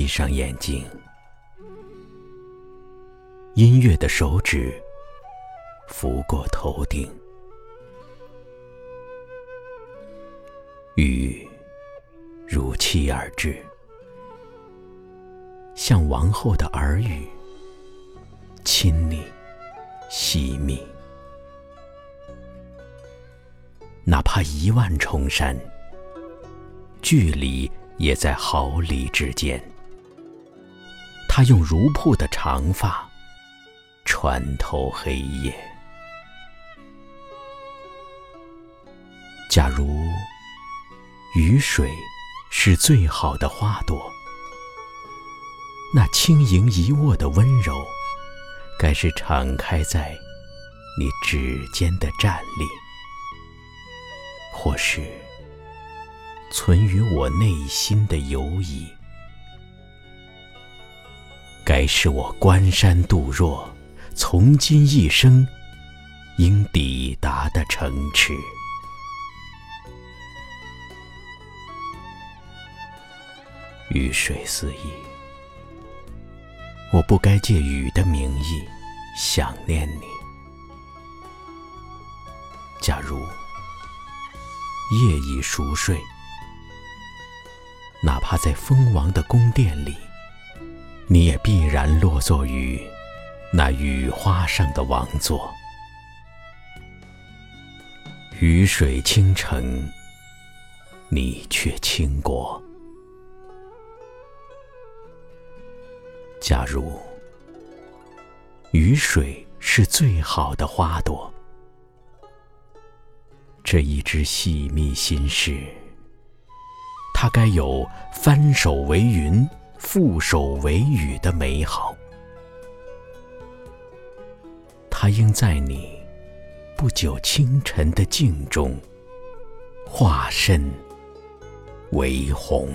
闭上眼睛，音乐的手指拂过头顶，雨如期而至，像王后的耳语，亲昵细密。哪怕一万重山，距离也在毫厘之间。他用如瀑的长发穿透黑夜。假如雨水是最好的花朵，那轻盈一握的温柔，该是敞开在你指尖的站立。或是存于我内心的游移，该是我关山度若，从今一生应抵达的城池。雨水肆意，我不该借雨的名义想念你。假如。夜已熟睡，哪怕在蜂王的宫殿里，你也必然落座于那雨花上的王座。雨水倾城，你却倾国。假如雨水是最好的花朵。这一支细密心事，它该有翻手为云，覆手为雨的美好。它应在你不久清晨的镜中，化身为虹。